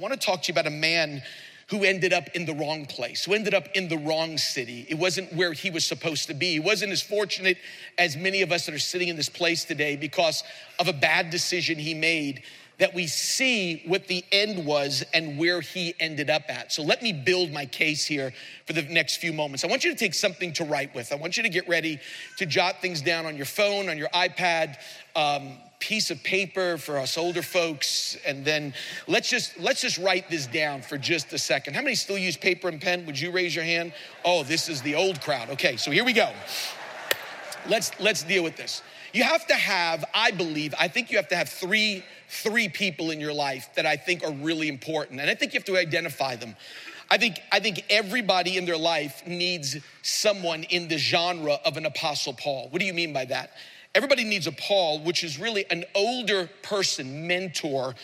want to talk to you about a man who ended up in the wrong place, who ended up in the wrong city. It wasn't where he was supposed to be. He wasn't as fortunate as many of us that are sitting in this place today because of a bad decision he made that we see what the end was and where he ended up at. So let me build my case here for the next few moments. I want you to take something to write with. I want you to get ready to jot things down on your phone, on your iPad. Um, piece of paper for us older folks and then let's just let's just write this down for just a second. How many still use paper and pen? Would you raise your hand? Oh this is the old crowd. Okay so here we go. Let's let's deal with this. You have to have i believe i think you have to have three three people in your life that i think are really important and i think you have to identify them. I think, I think everybody in their life needs someone in the genre of an Apostle Paul. What do you mean by that? Everybody needs a Paul, which is really an older person, mentor,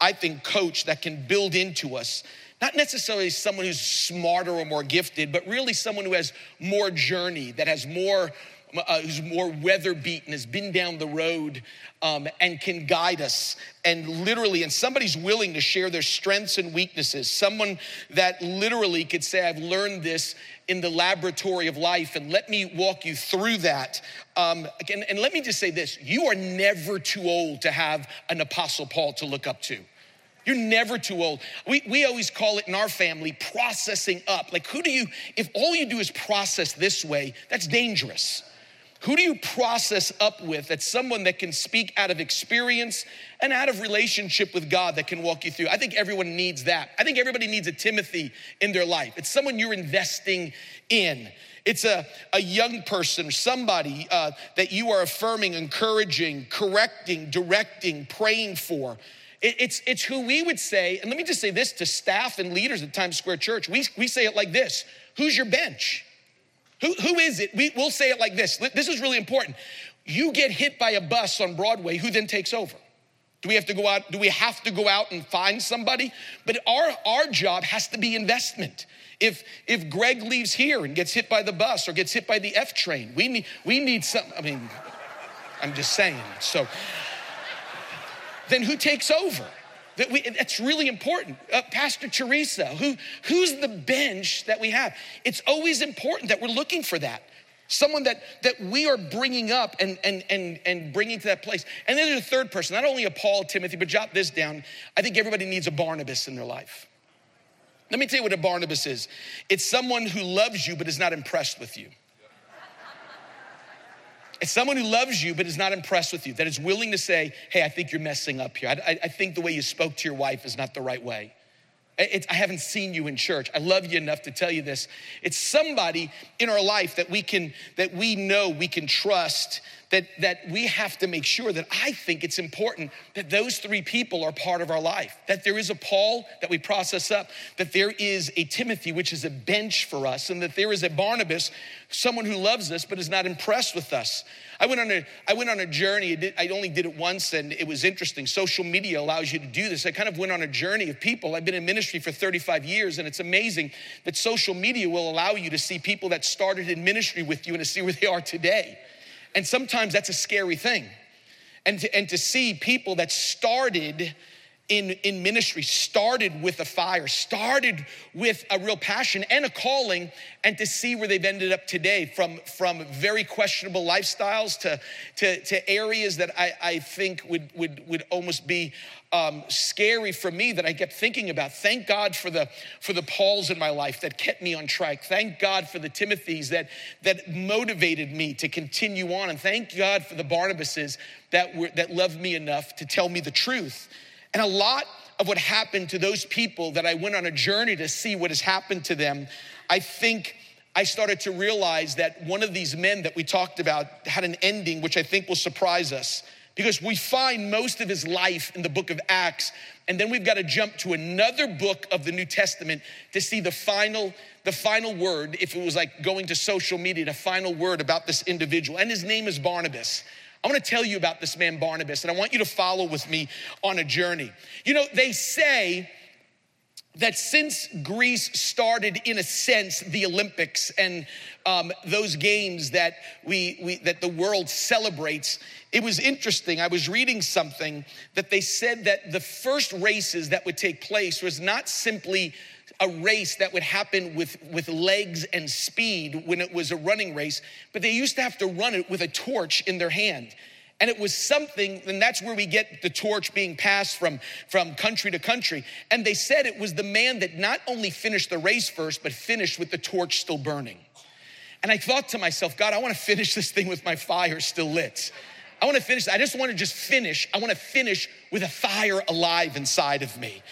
I think, coach that can build into us. Not necessarily someone who's smarter or more gifted, but really someone who has more journey, that has more, uh, who's more weather beaten, has been down the road, um, and can guide us. And literally, and somebody's willing to share their strengths and weaknesses. Someone that literally could say, I've learned this in the laboratory of life, and let me walk you through that. Um, and, and let me just say this you are never too old to have an Apostle Paul to look up to. You're never too old. We, we always call it in our family processing up. Like, who do you, if all you do is process this way, that's dangerous. Who do you process up with that's someone that can speak out of experience and out of relationship with God that can walk you through? I think everyone needs that. I think everybody needs a Timothy in their life. It's someone you're investing in. It's a, a young person, or somebody uh, that you are affirming, encouraging, correcting, directing, praying for. It, it's, it's who we would say, and let me just say this to staff and leaders at Times Square Church. We, we say it like this Who's your bench? Who, who is it? We, we'll say it like this. This is really important. You get hit by a bus on Broadway, who then takes over? Do we have to go out? Do we have to go out and find somebody? But our, our job has to be investment. If if Greg leaves here and gets hit by the bus or gets hit by the F train, we need we need some. I mean, I'm just saying. So then who takes over? That we, that's really important. Uh, Pastor Teresa, who, who's the bench that we have? It's always important that we're looking for that. Someone that, that we are bringing up and, and, and, and bringing to that place. And then there's a third person, not only a Paul, Timothy, but jot this down. I think everybody needs a Barnabas in their life. Let me tell you what a Barnabas is it's someone who loves you but is not impressed with you. It's someone who loves you but is not impressed with you, that is willing to say, Hey, I think you're messing up here. I, I think the way you spoke to your wife is not the right way. It's, I haven't seen you in church. I love you enough to tell you this. It's somebody in our life that we can, that we know we can trust, that, that we have to make sure that I think it's important that those three people are part of our life. That there is a Paul that we process up, that there is a Timothy, which is a bench for us, and that there is a Barnabas, someone who loves us but is not impressed with us. I went on a, I went on a journey. I only did it once and it was interesting. Social media allows you to do this. I kind of went on a journey of people. I've been in ministry for 35 years and it's amazing that social media will allow you to see people that started in ministry with you and to see where they are today. And sometimes that's a scary thing. And to, and to see people that started in, in ministry started with a fire, started with a real passion and a calling, and to see where they've ended up today from, from very questionable lifestyles to, to, to areas that I, I think would, would, would almost be um, scary for me that I kept thinking about. Thank God for the, for the Pauls in my life that kept me on track. Thank God for the Timothys that, that motivated me to continue on. And thank God for the Barnabases that, were, that loved me enough to tell me the truth and a lot of what happened to those people that I went on a journey to see what has happened to them, I think I started to realize that one of these men that we talked about had an ending, which I think will surprise us because we find most of his life in the book of Acts. And then we've got to jump to another book of the New Testament to see the final, the final word, if it was like going to social media, the final word about this individual. And his name is Barnabas. I want to tell you about this man, Barnabas, and I want you to follow with me on a journey. You know, they say that since Greece started, in a sense, the Olympics and um, those games that we, we that the world celebrates, it was interesting. I was reading something that they said that the first races that would take place was not simply a race that would happen with, with legs and speed when it was a running race, but they used to have to run it with a torch in their hand. And it was something, and that's where we get the torch being passed from, from country to country. And they said it was the man that not only finished the race first, but finished with the torch still burning. And I thought to myself, God, I wanna finish this thing with my fire still lit. I wanna finish, I just wanna just finish. I wanna finish with a fire alive inside of me.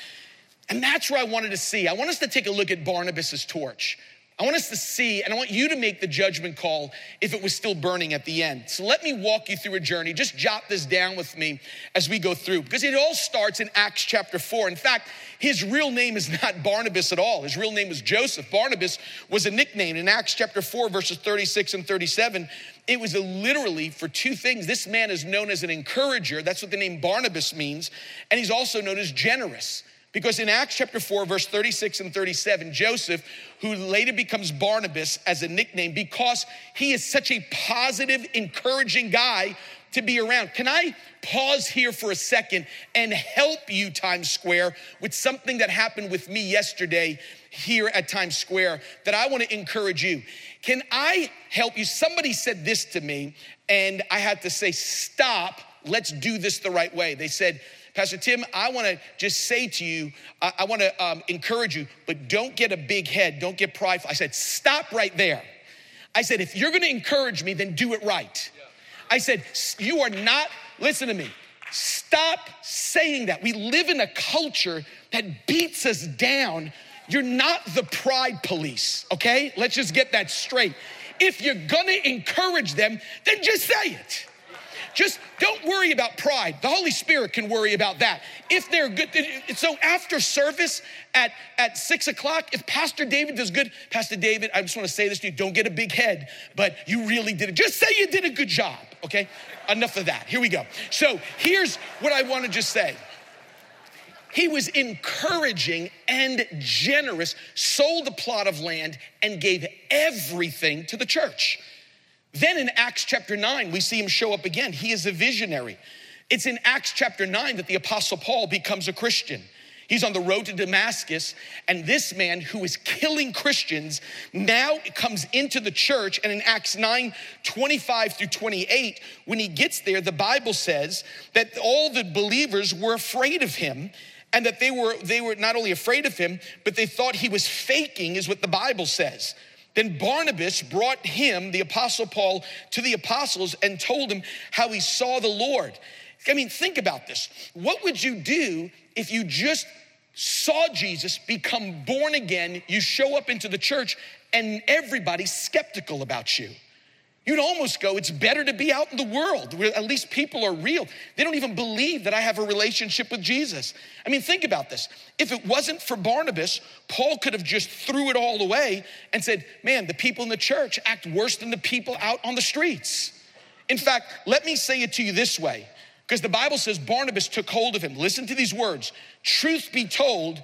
And that's where I wanted to see. I want us to take a look at Barnabas's torch. I want us to see, and I want you to make the judgment call if it was still burning at the end. So let me walk you through a journey. Just jot this down with me as we go through, because it all starts in Acts chapter 4. In fact, his real name is not Barnabas at all. His real name was Joseph. Barnabas was a nickname. In Acts chapter 4, verses 36 and 37, it was literally for two things. This man is known as an encourager. That's what the name Barnabas means. And he's also known as generous. Because in Acts chapter 4, verse 36 and 37, Joseph, who later becomes Barnabas as a nickname, because he is such a positive, encouraging guy to be around. Can I pause here for a second and help you, Times Square, with something that happened with me yesterday here at Times Square that I want to encourage you? Can I help you? Somebody said this to me, and I had to say, Stop, let's do this the right way. They said, Pastor Tim, I want to just say to you, I, I want to um, encourage you, but don't get a big head, don't get prideful. I said, stop right there. I said, if you're going to encourage me, then do it right. I said, you are not, listen to me, stop saying that. We live in a culture that beats us down. You're not the pride police, okay? Let's just get that straight. If you're gonna encourage them, then just say it. Just don't worry about pride. The Holy Spirit can worry about that. If they're good, so after service at, at six o'clock, if Pastor David does good, Pastor David, I just want to say this to you don't get a big head, but you really did it. Just say you did a good job, okay? Enough of that. Here we go. So here's what I want to just say. He was encouraging and generous, sold a plot of land, and gave everything to the church. Then in Acts chapter 9, we see him show up again. He is a visionary. It's in Acts chapter 9 that the Apostle Paul becomes a Christian. He's on the road to Damascus, and this man who is killing Christians now comes into the church. And in Acts 9 25 through 28, when he gets there, the Bible says that all the believers were afraid of him and that they were, they were not only afraid of him, but they thought he was faking, is what the Bible says. Then Barnabas brought him, the apostle Paul, to the apostles and told him how he saw the Lord. I mean, think about this. What would you do if you just saw Jesus become born again, you show up into the church, and everybody's skeptical about you? You'd almost go, it's better to be out in the world where at least people are real. They don't even believe that I have a relationship with Jesus. I mean, think about this. If it wasn't for Barnabas, Paul could have just threw it all away and said, man, the people in the church act worse than the people out on the streets. In fact, let me say it to you this way, because the Bible says Barnabas took hold of him. Listen to these words. Truth be told,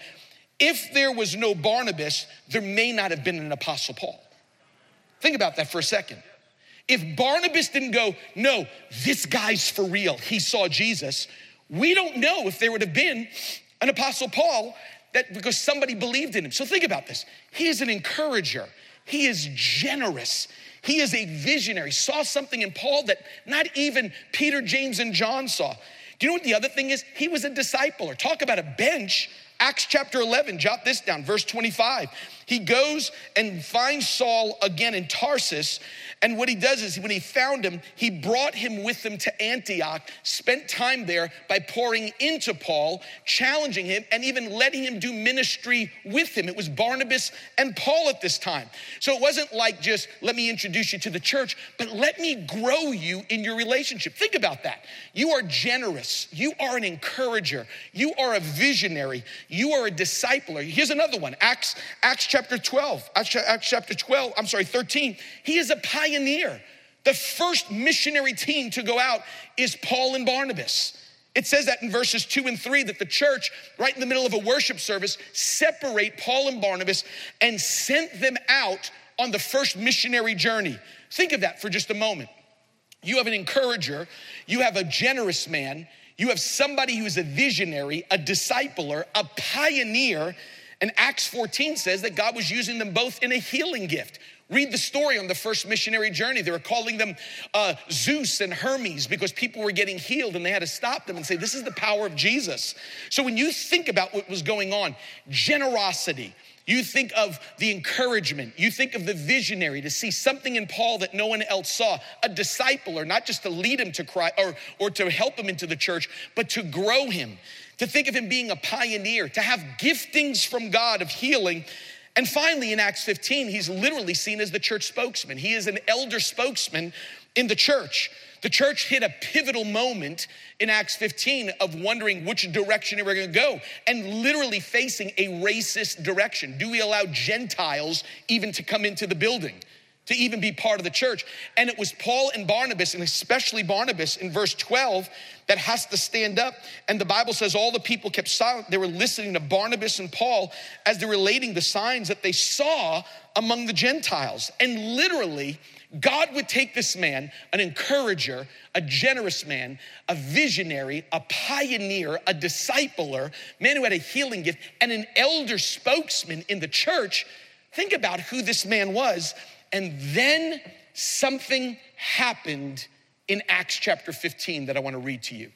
if there was no Barnabas, there may not have been an apostle Paul. Think about that for a second. If Barnabas didn't go, no, this guy's for real, he saw Jesus, we don't know if there would have been an apostle Paul that because somebody believed in him. So think about this. He is an encourager. He is generous. He is a visionary. Saw something in Paul that not even Peter, James, and John saw. Do you know what the other thing is? He was a discipler. Talk about a bench. Acts chapter 11, jot this down, verse 25. He goes and finds Saul again in Tarsus, and what he does is when he found him, he brought him with him to Antioch, spent time there by pouring into Paul, challenging him, and even letting him do ministry with him. It was Barnabas and Paul at this time. So it wasn't like just let me introduce you to the church, but let me grow you in your relationship. Think about that. You are generous, you are an encourager, you are a visionary, you are a discipler. Here's another one Acts, Acts chapter 12, Acts chapter 12, I'm sorry, 13. He is a pioneer. The first missionary team to go out is Paul and Barnabas. It says that in verses two and three that the church, right in the middle of a worship service, separate Paul and Barnabas and sent them out on the first missionary journey. Think of that for just a moment. You have an encourager, you have a generous man, you have somebody who is a visionary, a discipler, a pioneer. And Acts 14 says that God was using them both in a healing gift. Read the story on the first missionary journey. They were calling them uh, Zeus and Hermes because people were getting healed and they had to stop them and say, This is the power of Jesus. So when you think about what was going on, generosity, you think of the encouragement, you think of the visionary to see something in Paul that no one else saw, a disciple, or not just to lead him to Christ or, or to help him into the church, but to grow him, to think of him being a pioneer, to have giftings from God of healing and finally, in Acts 15, he's literally seen as the church spokesman. He is an elder spokesman in the church. The church hit a pivotal moment in Acts 15 of wondering which direction they were going to go and literally facing a racist direction. Do we allow Gentiles even to come into the building? To even be part of the church. And it was Paul and Barnabas, and especially Barnabas in verse 12, that has to stand up. And the Bible says all the people kept silent. They were listening to Barnabas and Paul as they're relating the signs that they saw among the Gentiles. And literally, God would take this man, an encourager, a generous man, a visionary, a pioneer, a discipler, man who had a healing gift, and an elder spokesman in the church. Think about who this man was and then something happened in Acts chapter 15 that I want to read to you.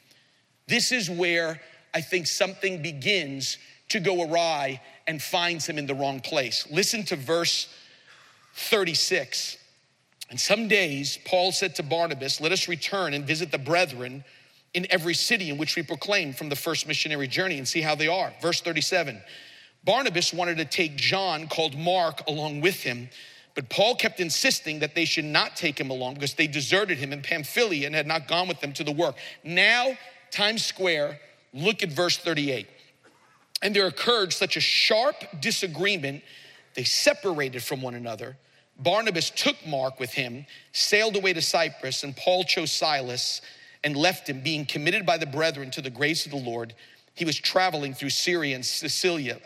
This is where I think something begins to go awry and finds him in the wrong place. Listen to verse 36. And some days, Paul said to Barnabas, Let us return and visit the brethren in every city in which we proclaim from the first missionary journey and see how they are. Verse 37 Barnabas wanted to take John, called Mark, along with him. But Paul kept insisting that they should not take him along because they deserted him in Pamphylia and had not gone with them to the work. Now, Times Square, look at verse 38. And there occurred such a sharp disagreement, they separated from one another. Barnabas took Mark with him, sailed away to Cyprus, and Paul chose Silas and left him, being committed by the brethren to the grace of the Lord. He was traveling through Syria and Cilicia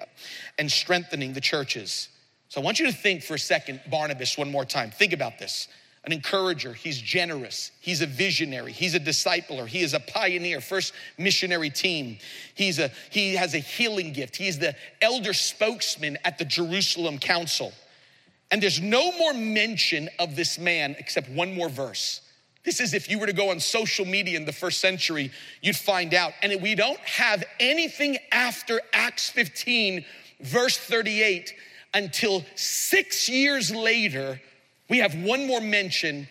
and strengthening the churches. So I want you to think for a second, Barnabas, one more time. Think about this. An encourager, he's generous, he's a visionary, he's a discipler, he is a pioneer, first missionary team. He's a he has a healing gift. He's the elder spokesman at the Jerusalem Council. And there's no more mention of this man except one more verse. This is if you were to go on social media in the first century, you'd find out. And we don't have anything after Acts 15, verse 38 until six years later, we have one more mention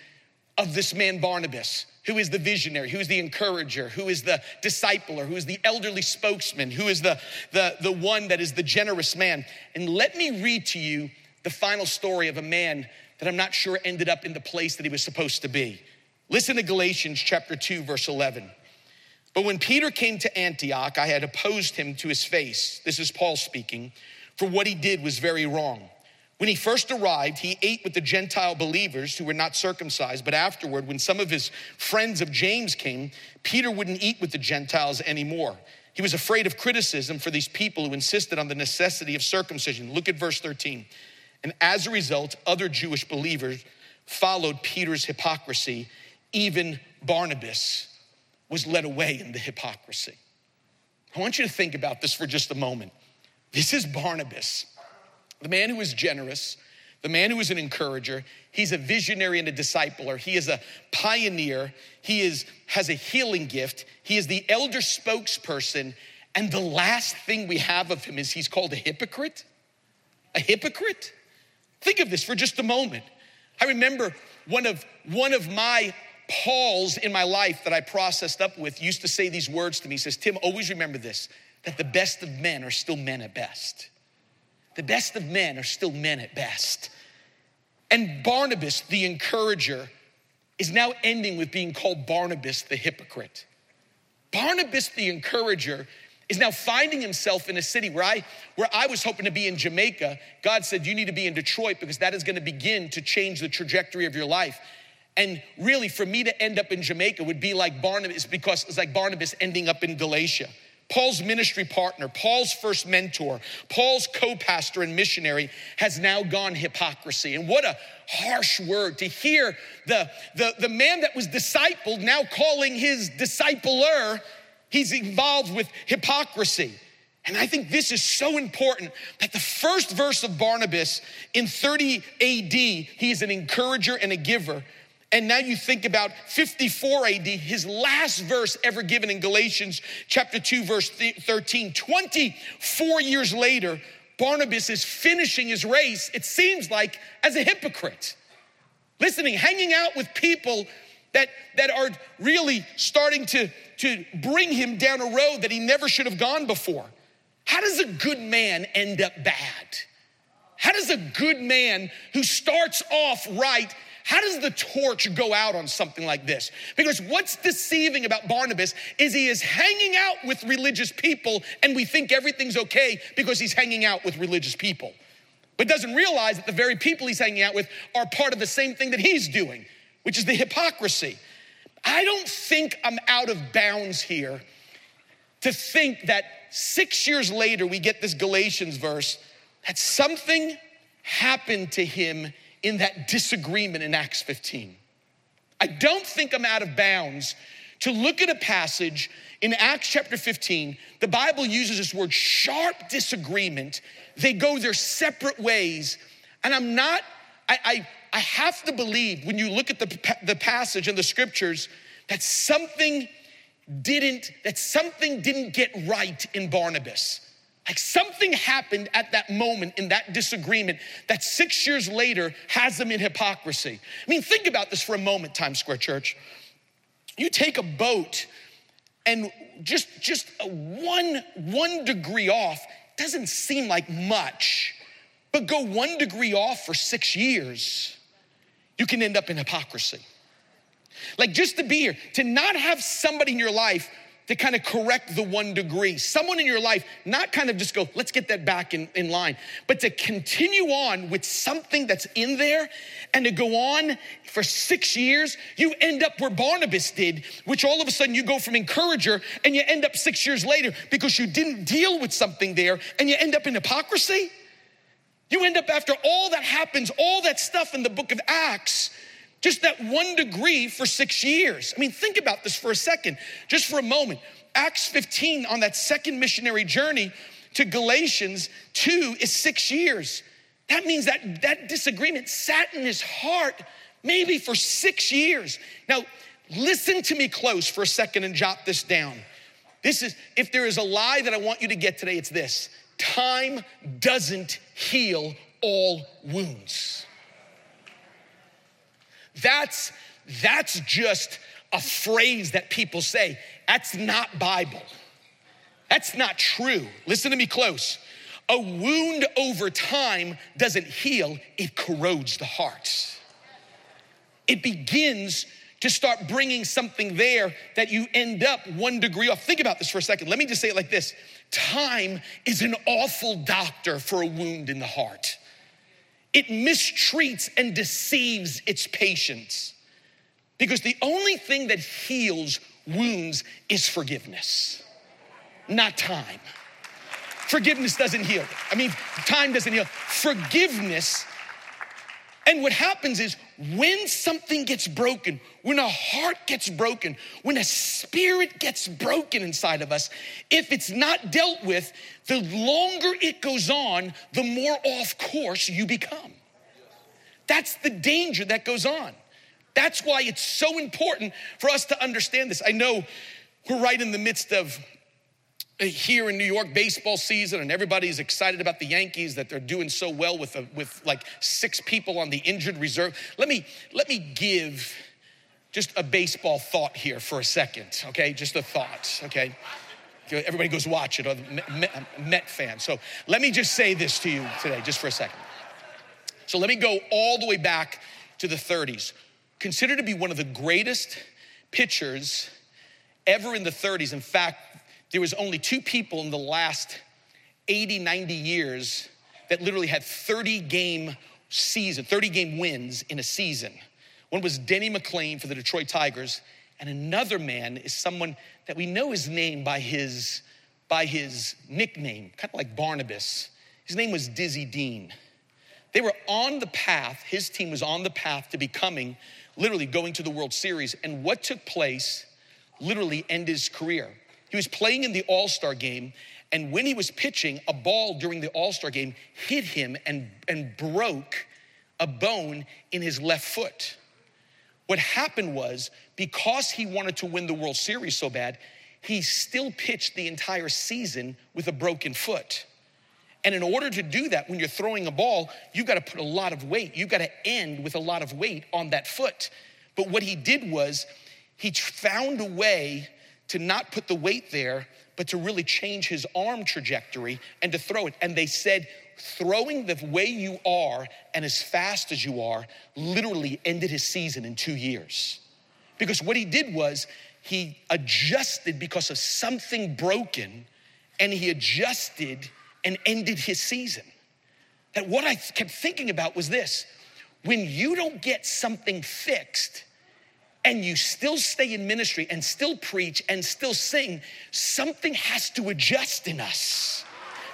of this man Barnabas, who is the visionary, who is the encourager, who is the discipler, who is the elderly spokesman, who is the, the, the one that is the generous man. And let me read to you the final story of a man that I'm not sure ended up in the place that he was supposed to be. Listen to Galatians chapter 2, verse 11. But when Peter came to Antioch, I had opposed him to his face. This is Paul speaking for what he did was very wrong. When he first arrived, he ate with the Gentile believers who were not circumcised, but afterward, when some of his friends of James came, Peter wouldn't eat with the Gentiles anymore. He was afraid of criticism for these people who insisted on the necessity of circumcision. Look at verse 13. And as a result, other Jewish believers followed Peter's hypocrisy. Even Barnabas was led away in the hypocrisy. I want you to think about this for just a moment. This is Barnabas, the man who is generous, the man who is an encourager. He's a visionary and a discipler. He is a pioneer. He is, has a healing gift. He is the elder spokesperson. And the last thing we have of him is he's called a hypocrite. A hypocrite? Think of this for just a moment. I remember one of, one of my Pauls in my life that I processed up with used to say these words to me. He says, Tim, always remember this that the best of men are still men at best. The best of men are still men at best. And Barnabas, the encourager, is now ending with being called Barnabas the hypocrite. Barnabas the encourager is now finding himself in a city where I where I was hoping to be in Jamaica. God said you need to be in Detroit because that is going to begin to change the trajectory of your life. And really, for me to end up in Jamaica would be like Barnabas because it's like Barnabas ending up in Galatia. Paul's ministry partner, Paul's first mentor, Paul's co pastor and missionary has now gone hypocrisy. And what a harsh word to hear the, the, the man that was discipled now calling his discipler, he's involved with hypocrisy. And I think this is so important that the first verse of Barnabas in 30 AD, he is an encourager and a giver. And now you think about 54 AD, his last verse ever given in Galatians chapter 2, verse 13. 24 years later, Barnabas is finishing his race, it seems like, as a hypocrite. Listening, hanging out with people that, that are really starting to, to bring him down a road that he never should have gone before. How does a good man end up bad? How does a good man who starts off right how does the torch go out on something like this? Because what's deceiving about Barnabas is he is hanging out with religious people and we think everything's okay because he's hanging out with religious people. But doesn't realize that the very people he's hanging out with are part of the same thing that he's doing, which is the hypocrisy. I don't think I'm out of bounds here to think that six years later we get this Galatians verse that something happened to him in that disagreement in Acts 15. I don't think I'm out of bounds to look at a passage in Acts chapter 15. The Bible uses this word sharp disagreement. They go their separate ways. And I'm not, I, I, I have to believe when you look at the, the passage and the scriptures that something didn't, that something didn't get right in Barnabas. Like something happened at that moment in that disagreement that six years later has them in hypocrisy. I mean, think about this for a moment, Times Square Church. You take a boat and just just one one degree off doesn't seem like much, but go one degree off for six years, you can end up in hypocrisy. Like just to be here, to not have somebody in your life to kind of correct the one degree. Someone in your life, not kind of just go, let's get that back in, in line, but to continue on with something that's in there and to go on for six years, you end up where Barnabas did, which all of a sudden you go from encourager and you end up six years later because you didn't deal with something there and you end up in hypocrisy. You end up after all that happens, all that stuff in the book of Acts just that one degree for six years. I mean, think about this for a second, just for a moment. Acts 15 on that second missionary journey to Galatians 2 is six years. That means that that disagreement sat in his heart maybe for six years. Now, listen to me close for a second and jot this down. This is, if there is a lie that I want you to get today, it's this time doesn't heal all wounds. That's that's just a phrase that people say. That's not Bible. That's not true. Listen to me close. A wound over time doesn't heal, it corrodes the heart. It begins to start bringing something there that you end up one degree off. Think about this for a second. Let me just say it like this Time is an awful doctor for a wound in the heart it mistreats and deceives its patients. Because the only thing that heals wounds is forgiveness, not time. Forgiveness doesn't heal. I mean, time doesn't heal. Forgiveness and what happens is when something gets broken, when a heart gets broken, when a spirit gets broken inside of us, if it's not dealt with, the longer it goes on, the more off course you become. That's the danger that goes on. That's why it's so important for us to understand this. I know we're right in the midst of here in New York baseball season and everybody's excited about the Yankees that they're doing so well with a, with like six people on the injured reserve. Let me let me give just a baseball thought here for a second, okay? Just a thought, okay? Everybody goes watch it, or Met uh, fan. So let me just say this to you today, just for a second. So let me go all the way back to the 30s. Considered to be one of the greatest pitchers ever in the 30s. In fact, there was only two people in the last 80, 90 years that literally had 30 game season, 30 game wins in a season. One was Denny McLain for the Detroit Tigers, and another man is someone that we know his name by his, by his nickname, kind of like Barnabas. His name was Dizzy Dean. They were on the path, his team was on the path to becoming, literally going to the World Series. And what took place literally ended his career. He was playing in the All Star game, and when he was pitching, a ball during the All Star game hit him and, and broke a bone in his left foot. What happened was, because he wanted to win the World Series so bad, he still pitched the entire season with a broken foot. And in order to do that, when you're throwing a ball, you've got to put a lot of weight. You've got to end with a lot of weight on that foot. But what he did was, he found a way to not put the weight there, but to really change his arm trajectory and to throw it. And they said, throwing the way you are and as fast as you are literally ended his season in two years. Because what he did was he adjusted because of something broken and he adjusted and ended his season. That what I kept thinking about was this when you don't get something fixed, and you still stay in ministry and still preach and still sing, something has to adjust in us.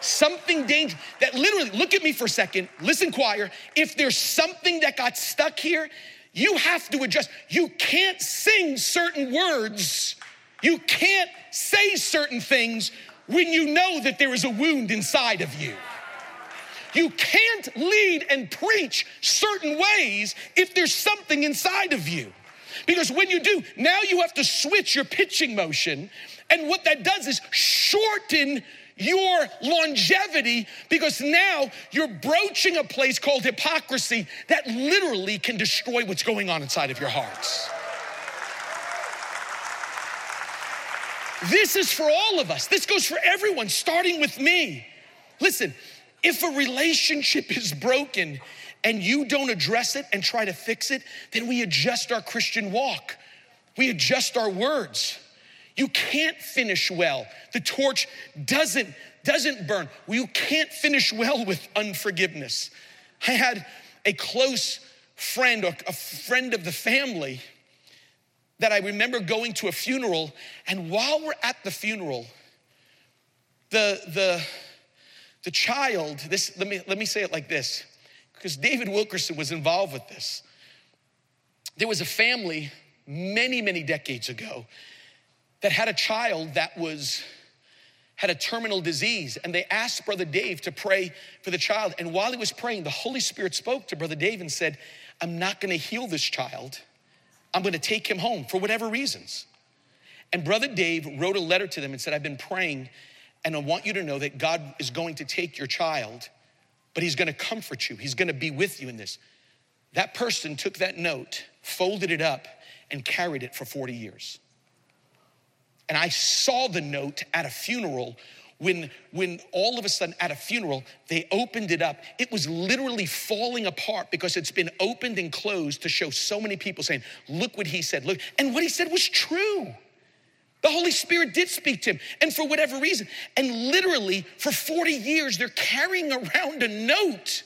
Something dangerous that literally, look at me for a second, listen, choir. If there's something that got stuck here, you have to adjust. You can't sing certain words, you can't say certain things when you know that there is a wound inside of you. You can't lead and preach certain ways if there's something inside of you. Because when you do, now you have to switch your pitching motion. And what that does is shorten your longevity because now you're broaching a place called hypocrisy that literally can destroy what's going on inside of your hearts. This is for all of us. This goes for everyone, starting with me. Listen, if a relationship is broken, and you don't address it and try to fix it, then we adjust our Christian walk. We adjust our words. You can't finish well. The torch doesn't doesn't burn. You can't finish well with unforgiveness. I had a close friend or a friend of the family that I remember going to a funeral and while we're at the funeral the the the child this let me let me say it like this because David Wilkerson was involved with this. There was a family many, many decades ago that had a child that was had a terminal disease and they asked brother Dave to pray for the child. And while he was praying the Holy Spirit spoke to brother Dave and said I'm not going to heal this child. I'm going to take him home for whatever reasons. And brother Dave wrote a letter to them and said I've been praying and I want you to know that God is going to take your child but he's gonna comfort you. He's gonna be with you in this. That person took that note, folded it up, and carried it for 40 years. And I saw the note at a funeral when, when all of a sudden at a funeral, they opened it up. It was literally falling apart because it's been opened and closed to show so many people saying, Look what he said. Look. And what he said was true. The Holy Spirit did speak to him, and for whatever reason. And literally, for 40 years, they're carrying around a note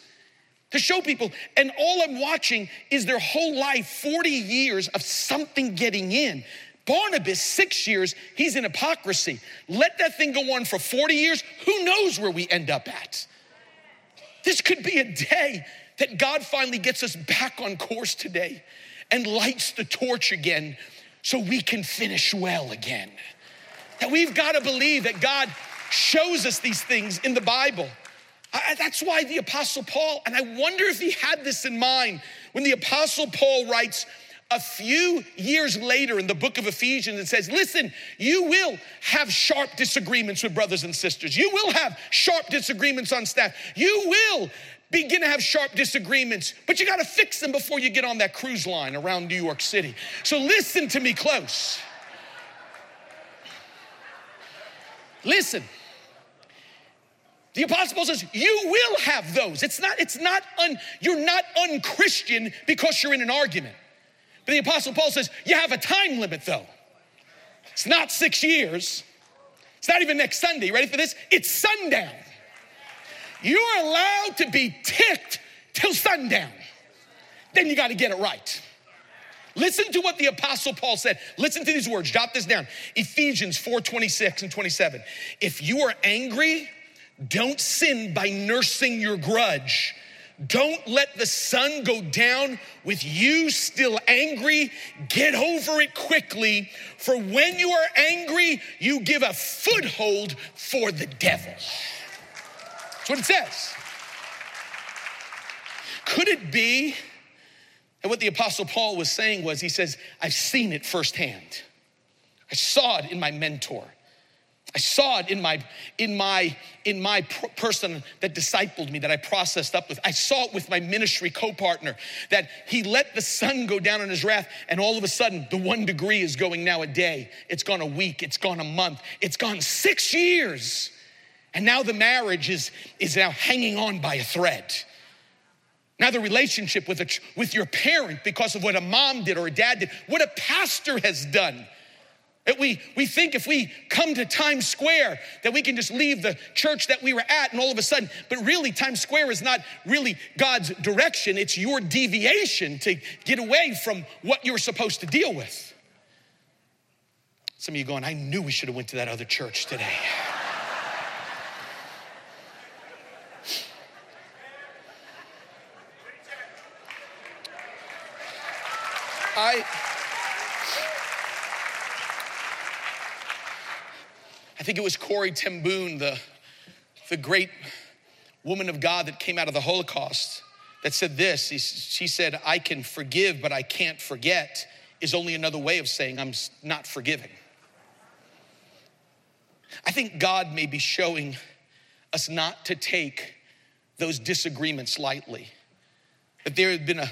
to show people. And all I'm watching is their whole life 40 years of something getting in. Barnabas, six years, he's in hypocrisy. Let that thing go on for 40 years. Who knows where we end up at? This could be a day that God finally gets us back on course today and lights the torch again so we can finish well again. That we've got to believe that God shows us these things in the Bible. I, that's why the Apostle Paul, and I wonder if he had this in mind when the Apostle Paul writes a few years later in the book of Ephesians, it says, Listen, you will have sharp disagreements with brothers and sisters. You will have sharp disagreements on staff. You will begin to have sharp disagreements, but you got to fix them before you get on that cruise line around New York City. So listen to me close. Listen. The apostle Paul says, you will have those. It's not, it's not un, you're not unchristian because you're in an argument. But the apostle Paul says, you have a time limit though. It's not six years. It's not even next Sunday. Ready for this? It's sundown. You're allowed to be ticked till sundown. Then you got to get it right. Listen to what the apostle Paul said. Listen to these words. Jot this down. Ephesians 4 26 and 27. If you are angry, don't sin by nursing your grudge. Don't let the sun go down with you still angry. Get over it quickly, for when you are angry, you give a foothold for the devil. That's what it says. Could it be? And what the Apostle Paul was saying was, he says, I've seen it firsthand. I saw it in my mentor. I saw it in my in my in my person that discipled me that I processed up with. I saw it with my ministry co-partner that he let the sun go down on his wrath and all of a sudden the 1 degree is going now a day. It's gone a week, it's gone a month, it's gone 6 years. And now the marriage is is now hanging on by a thread. Now the relationship with a, with your parent because of what a mom did or a dad did, what a pastor has done that we, we think if we come to Times Square, that we can just leave the church that we were at and all of a sudden, but really, Times Square is not really God's direction. It's your deviation to get away from what you're supposed to deal with. Some of you going, I knew we should have went to that other church today. I I think it was Corrie ten Boom, the, the great woman of God that came out of the Holocaust, that said this. She said, I can forgive, but I can't forget, is only another way of saying I'm not forgiving. I think God may be showing us not to take those disagreements lightly. That there had been a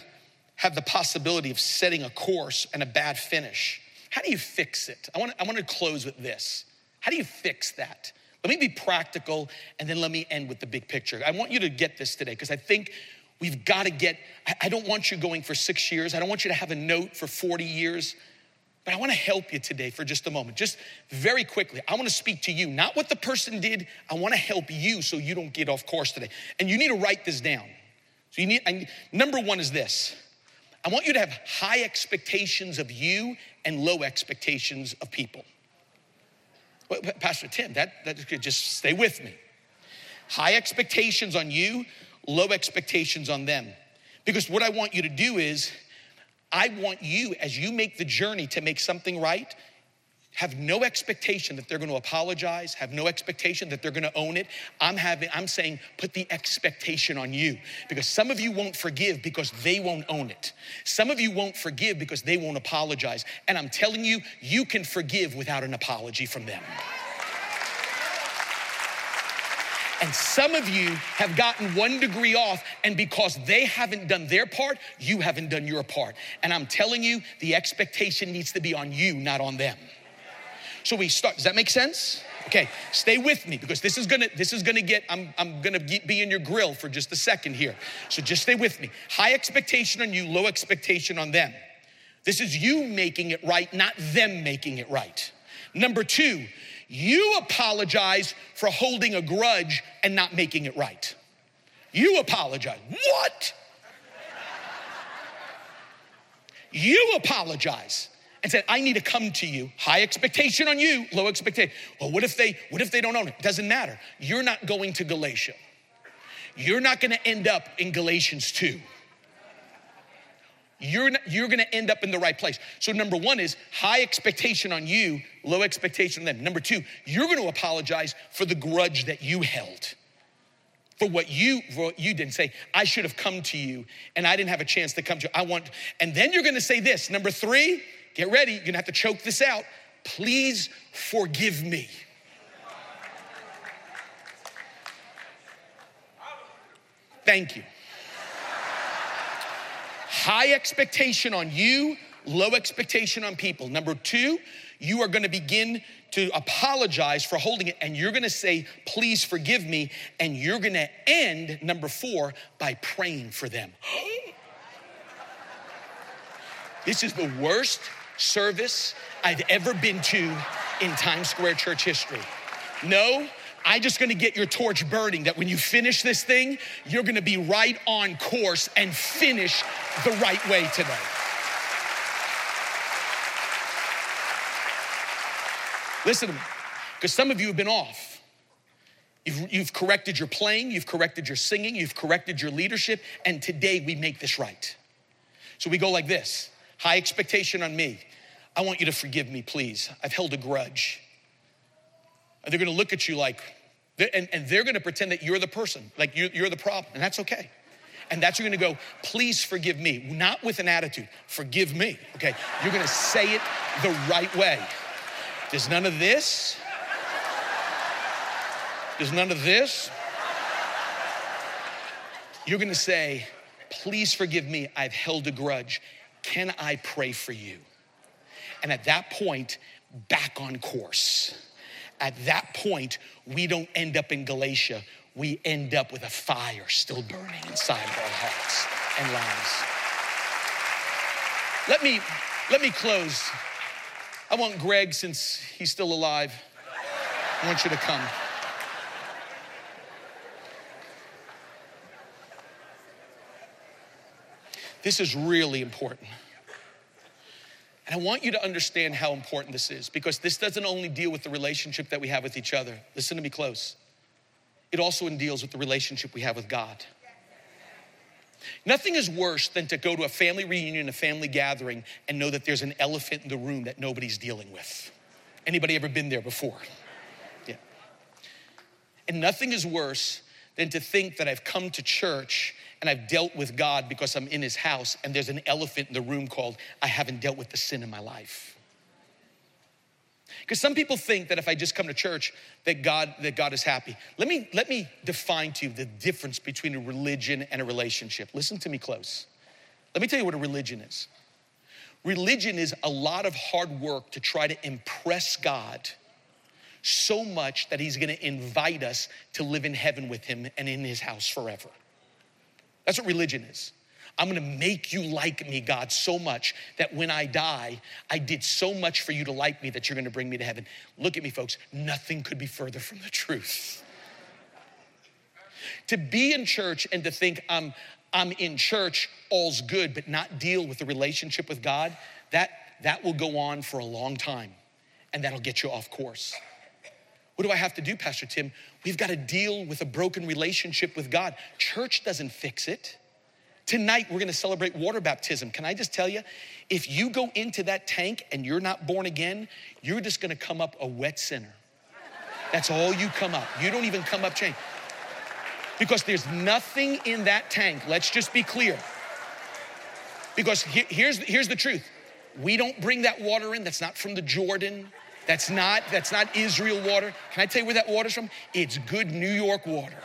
have the possibility of setting a course and a bad finish. How do you fix it? I want, to, I want to close with this. How do you fix that? Let me be practical and then let me end with the big picture. I want you to get this today because I think we've got to get, I don't want you going for six years. I don't want you to have a note for 40 years. But I want to help you today for just a moment. Just very quickly, I want to speak to you, not what the person did. I want to help you so you don't get off course today. And you need to write this down. So you need, I, number one is this I want you to have high expectations of you and low expectations of people. Pastor Tim, that, that could just stay with me. High expectations on you, low expectations on them. Because what I want you to do is, I want you, as you make the journey to make something right, have no expectation that they're going to apologize have no expectation that they're going to own it. I'm having i'm saying put the expectation on you. Because some of you won't forgive because they won't own it. Some of you won't forgive because they won't apologize. And i'm telling you you can forgive without an apology from them. And some of you have gotten one degree off, and because they haven't done their part, you haven't done your part. And I'm telling you, the expectation needs to be on you, not on them. So we start. Does that make sense? Okay, stay with me because this is gonna this is gonna get I'm I'm gonna be in your grill for just a second here. So just stay with me. High expectation on you, low expectation on them. This is you making it right, not them making it right. Number two, you apologize for holding a grudge and not making it right. You apologize. What? You apologize and said, I need to come to you. High expectation on you, low expectation. Well, what if they, what if they don't own it? Doesn't matter. You're not going to Galatia. You're not gonna end up in Galatians 2. You're, not, you're gonna end up in the right place. So, number one is high expectation on you, low expectation on them. Number two, you're gonna apologize for the grudge that you held for what you for what you didn't say i should have come to you and i didn't have a chance to come to you i want and then you're going to say this number three Get ready, you're gonna have to choke this out. Please forgive me. Thank you. High expectation on you, low expectation on people. Number two, you are gonna begin to apologize for holding it, and you're gonna say, Please forgive me. And you're gonna end, number four, by praying for them. this is the worst service I've ever been to in Times Square church history. No, I just gonna get your torch burning that when you finish this thing, you're gonna be right on course and finish the right way today. Listen to me, because some of you have been off. You've, you've, corrected your playing, you've corrected your singing, you've corrected your leadership, and today we make this right. So we go like this high expectation on me. I want you to forgive me, please. I've held a grudge. And they're gonna look at you like, and, and they're gonna pretend that you're the person, like you're, you're the problem, and that's okay. And that's you're gonna go, please forgive me, not with an attitude, forgive me, okay? You're gonna say it the right way. There's none of this. There's none of this. You're gonna say, please forgive me, I've held a grudge. Can I pray for you? And at that point, back on course. At that point, we don't end up in Galatia, we end up with a fire still burning inside of our hearts and lives. Let me let me close. I want Greg, since he's still alive, I want you to come. This is really important. And I want you to understand how important this is because this doesn't only deal with the relationship that we have with each other. Listen to me close. It also deals with the relationship we have with God. Nothing is worse than to go to a family reunion, a family gathering, and know that there's an elephant in the room that nobody's dealing with. Anybody ever been there before? Yeah. And nothing is worse than to think that I've come to church and I've dealt with God because I'm in his house and there's an elephant in the room called I haven't dealt with the sin in my life. Because some people think that if I just come to church that God that God is happy. Let me let me define to you the difference between a religion and a relationship. Listen to me close. Let me tell you what a religion is. Religion is a lot of hard work to try to impress God so much that he's going to invite us to live in heaven with him and in his house forever. That's what religion is. I'm gonna make you like me, God, so much that when I die, I did so much for you to like me that you're gonna bring me to heaven. Look at me, folks, nothing could be further from the truth. To be in church and to think I'm, I'm in church, all's good, but not deal with the relationship with God, that, that will go on for a long time and that'll get you off course. What do I have to do, Pastor Tim? We've got to deal with a broken relationship with God. Church doesn't fix it. Tonight, we're gonna celebrate water baptism. Can I just tell you, if you go into that tank and you're not born again, you're just gonna come up a wet sinner. That's all you come up. You don't even come up changed. Because there's nothing in that tank, let's just be clear. Because here's, here's the truth we don't bring that water in, that's not from the Jordan. That's not, that's not Israel water. Can I tell you where that water's from? It's good New York water.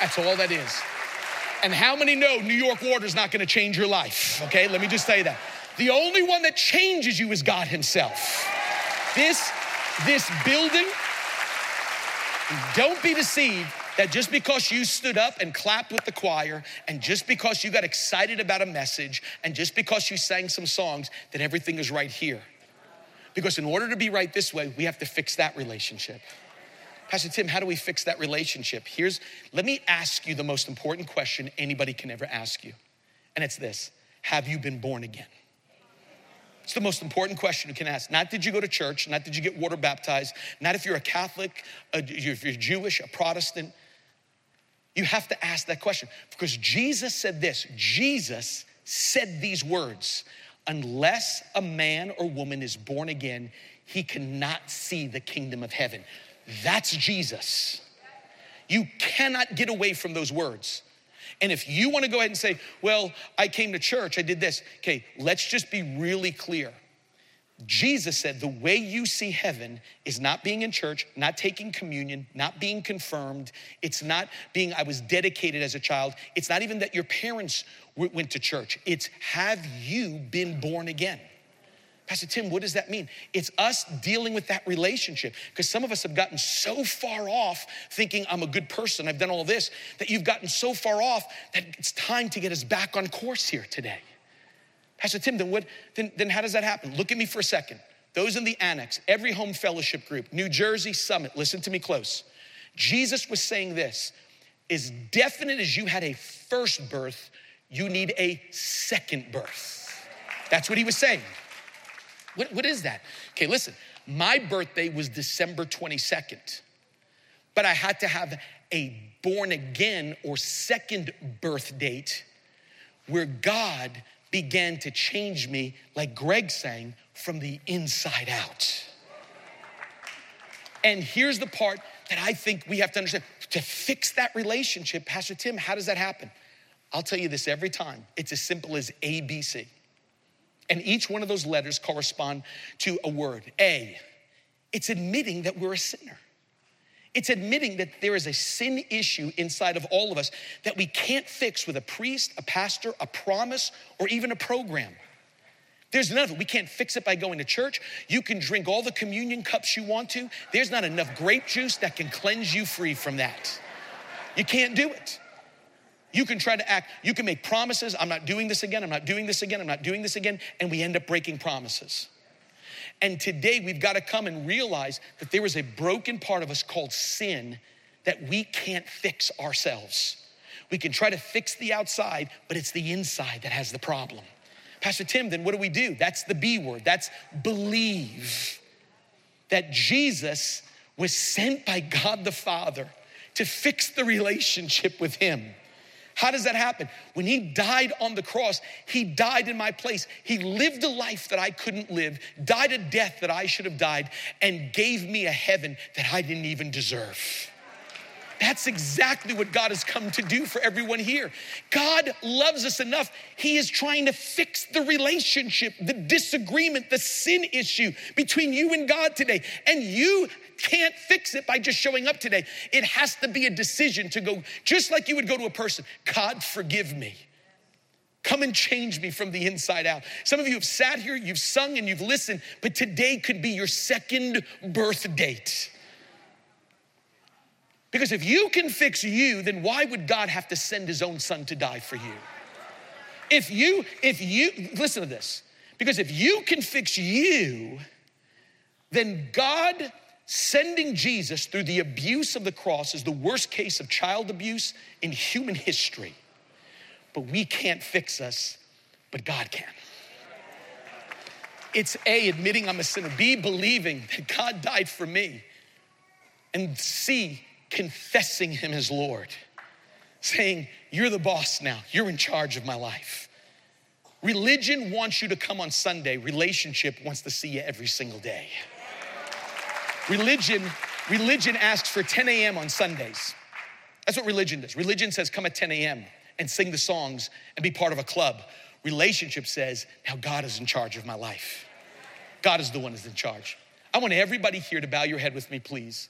That's all that is. And how many know New York water is not gonna change your life? Okay, let me just say that. The only one that changes you is God Himself. This, this building, don't be deceived that just because you stood up and clapped with the choir, and just because you got excited about a message, and just because you sang some songs, that everything is right here. Because in order to be right this way, we have to fix that relationship. Pastor Tim, how do we fix that relationship? Here's, let me ask you the most important question anybody can ever ask you. And it's this Have you been born again? It's the most important question you can ask. Not did you go to church, not did you get water baptized, not if you're a Catholic, if you're Jewish, a Protestant. You have to ask that question because Jesus said this Jesus said these words unless a man or woman is born again, he cannot see the kingdom of heaven. That's Jesus. You cannot get away from those words. And if you want to go ahead and say, well, I came to church, I did this, okay, let's just be really clear. Jesus said the way you see heaven is not being in church, not taking communion, not being confirmed. It's not being, I was dedicated as a child. It's not even that your parents went to church. It's have you been born again? Pastor Tim, what does that mean? It's us dealing with that relationship because some of us have gotten so far off thinking I'm a good person, I've done all this, that you've gotten so far off that it's time to get us back on course here today. Pastor Tim, then, what, then, then how does that happen? Look at me for a second. Those in the annex, every home fellowship group, New Jersey Summit, listen to me close. Jesus was saying this as definite as you had a first birth, you need a second birth. That's what he was saying. What, what is that? Okay, listen, my birthday was December 22nd, but I had to have a born again or second birth date where God began to change me, like Greg sang, from the inside out. And here's the part that I think we have to understand to fix that relationship, Pastor Tim, how does that happen? I'll tell you this every time. It's as simple as ABC. And each one of those letters correspond to a word. A, it's admitting that we're a sinner. It's admitting that there is a sin issue inside of all of us that we can't fix with a priest, a pastor, a promise, or even a program. There's none of it. We can't fix it by going to church. You can drink all the communion cups you want to. There's not enough grape juice that can cleanse you free from that. You can't do it. You can try to act, you can make promises. I'm not doing this again. I'm not doing this again. I'm not doing this again. And we end up breaking promises. And today we've got to come and realize that there is a broken part of us called sin that we can't fix ourselves. We can try to fix the outside, but it's the inside that has the problem. Pastor Tim, then what do we do? That's the B word. That's believe that Jesus was sent by God the Father to fix the relationship with Him. How does that happen? When he died on the cross, he died in my place. He lived a life that I couldn't live, died a death that I should have died, and gave me a heaven that I didn't even deserve. That's exactly what God has come to do for everyone here. God loves us enough. He is trying to fix the relationship, the disagreement, the sin issue between you and God today. And you can't fix it by just showing up today. It has to be a decision to go, just like you would go to a person God, forgive me. Come and change me from the inside out. Some of you have sat here, you've sung, and you've listened, but today could be your second birth date. Because if you can fix you, then why would God have to send his own son to die for you? If you, if you, listen to this, because if you can fix you, then God sending Jesus through the abuse of the cross is the worst case of child abuse in human history. But we can't fix us, but God can. It's A, admitting I'm a sinner, B, believing that God died for me, and C, confessing Him as Lord, saying, You're the boss now, you're in charge of my life. Religion wants you to come on Sunday, relationship wants to see you every single day. Religion, religion asks for 10 a.m. on Sundays. That's what religion does. Religion says, Come at 10 a.m. and sing the songs and be part of a club. Relationship says, Now God is in charge of my life. God is the one who's in charge. I want everybody here to bow your head with me, please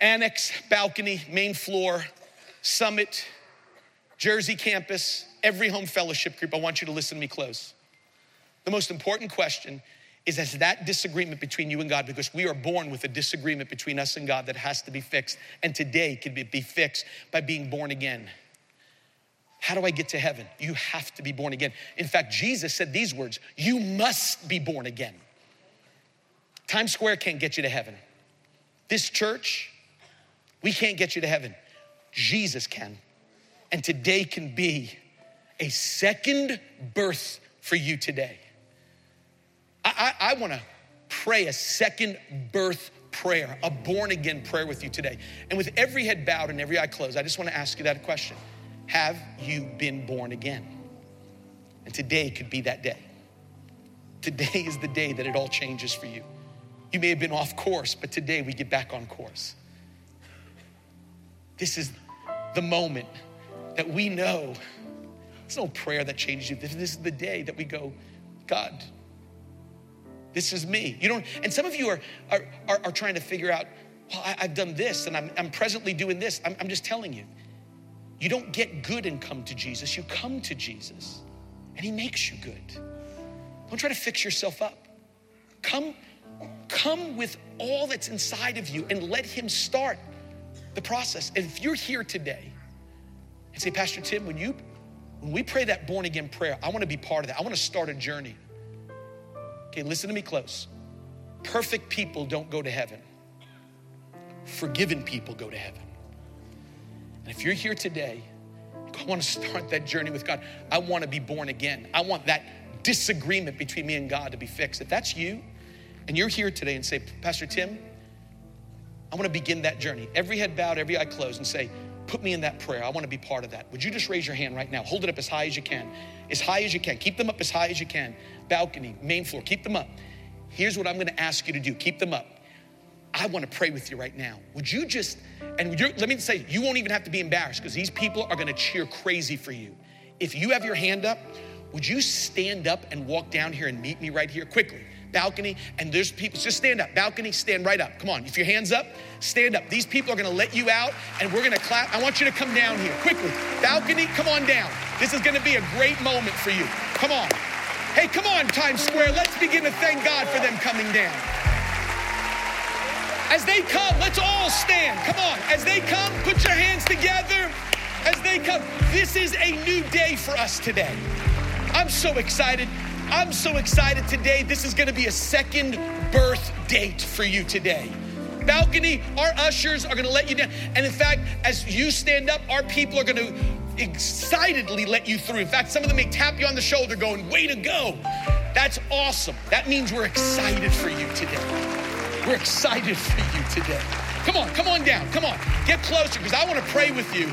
annex, balcony, main floor, summit, Jersey campus, every home fellowship group, I want you to listen to me close. The most important question is as that disagreement between you and God, because we are born with a disagreement between us and God that has to be fixed, and today can be fixed by being born again. How do I get to heaven? You have to be born again. In fact, Jesus said these words You must be born again. Times Square can't get you to heaven. This church, we can't get you to heaven. Jesus can. And today can be a second birth for you today. I, I, I want to pray a second birth prayer, a born again prayer with you today. And with every head bowed and every eye closed, I just want to ask you that question Have you been born again? And today could be that day. Today is the day that it all changes for you. You may have been off course, but today we get back on course. This is the moment that we know. It's no prayer that changes you. This is the day that we go, God, this is me. You don't, and some of you are, are, are, are trying to figure out, well, I, have done this and I'm, I'm presently doing this. I'm, I'm just telling you, you don't get good and come to Jesus. You come to Jesus and he makes you good. Don't try to fix yourself up. Come, come with all that's inside of you and let him start the process. And if you're here today and say, Pastor Tim, when you when we pray that born again prayer, I want to be part of that. I want to start a journey. Okay, listen to me close. Perfect people don't go to heaven. Forgiven people go to heaven. And if you're here today, I want to start that journey with God. I want to be born again. I want that disagreement between me and God to be fixed. If that's you, and you're here today and say, Pastor Tim, I want to begin that journey. Every head bowed, every eye closed, and say, Put me in that prayer. I want to be part of that. Would you just raise your hand right now? Hold it up as high as you can. As high as you can. Keep them up as high as you can. Balcony, main floor, keep them up. Here's what I'm going to ask you to do keep them up. I want to pray with you right now. Would you just, and let me say, you won't even have to be embarrassed because these people are going to cheer crazy for you. If you have your hand up, would you stand up and walk down here and meet me right here quickly? balcony, and there's people, just stand up. Balcony, stand right up. Come on. If your hand's up, stand up. These people are gonna let you out, and we're gonna clap. I want you to come down here quickly. Balcony, come on down. This is gonna be a great moment for you. Come on. Hey, come on, Times Square. Let's begin to thank God for them coming down. As they come, let's all stand. Come on. As they come, put your hands together. As they come, this is a new day for us today. I'm so excited. I'm so excited today. This is going to be a second birth date for you today. Balcony, our ushers are going to let you down. And in fact, as you stand up, our people are going to excitedly let you through. In fact, some of them may tap you on the shoulder going, way to go. That's awesome. That means we're excited for you today. We're excited for you today. Come on, come on down. Come on. Get closer because I want to pray with you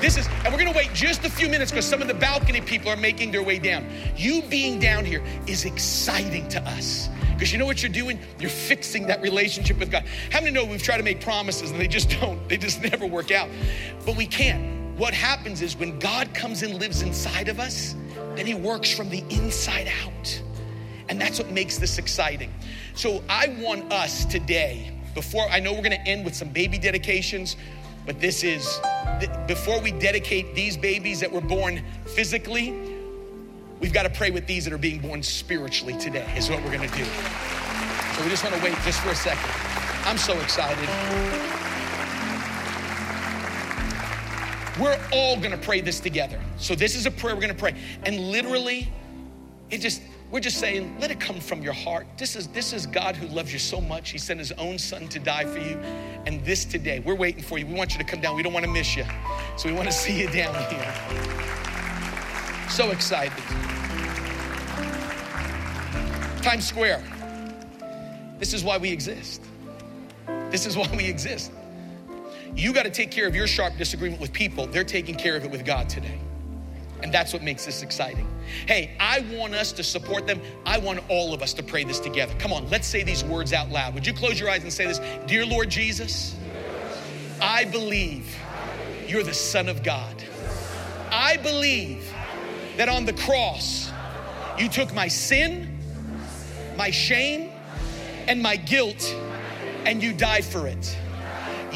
this is, and we're gonna wait just a few minutes because some of the balcony people are making their way down. You being down here is exciting to us. Because you know what you're doing? You're fixing that relationship with God. How many know we've tried to make promises and they just don't, they just never work out? But we can't. What happens is when God comes and lives inside of us, then He works from the inside out. And that's what makes this exciting. So I want us today, before I know we're gonna end with some baby dedications, but this is, before we dedicate these babies that were born physically, we've got to pray with these that are being born spiritually today, is what we're to do. So we just want to wait just for a second. I'm so excited. We're all to pray this together. So this is a prayer we're to pray. And literally, it just, we're just saying, let it come from your heart. This is, this is God who loves you so much. He sent his own son to die for you. And this today, we're waiting for you. We want you to come down. We don't want to miss you. So we want to see you down here. So excited. Times Square. This is why we exist. This is why we exist. You got to take care of your sharp disagreement with people. They're taking care of it with God today. And that's what makes this exciting. Hey, I want us to support them. I want all of us to pray this together. Come on, let's say these words out loud. Would you close your eyes and say this? Dear Lord Jesus, I believe you're the Son of God. I believe that on the cross, you took my sin, my shame, and my guilt, and you died for it.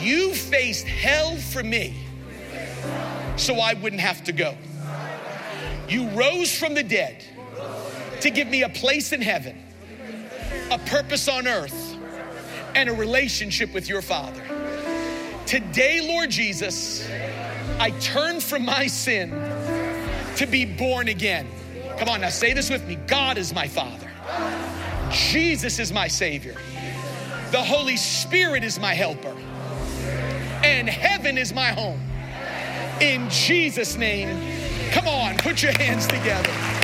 You faced hell for me so I wouldn't have to go. You rose from the dead to give me a place in heaven, a purpose on earth, and a relationship with your Father. Today, Lord Jesus, I turn from my sin to be born again. Come on, now say this with me God is my Father, Jesus is my Savior, the Holy Spirit is my helper, and heaven is my home. In Jesus' name, Come on, put your hands together.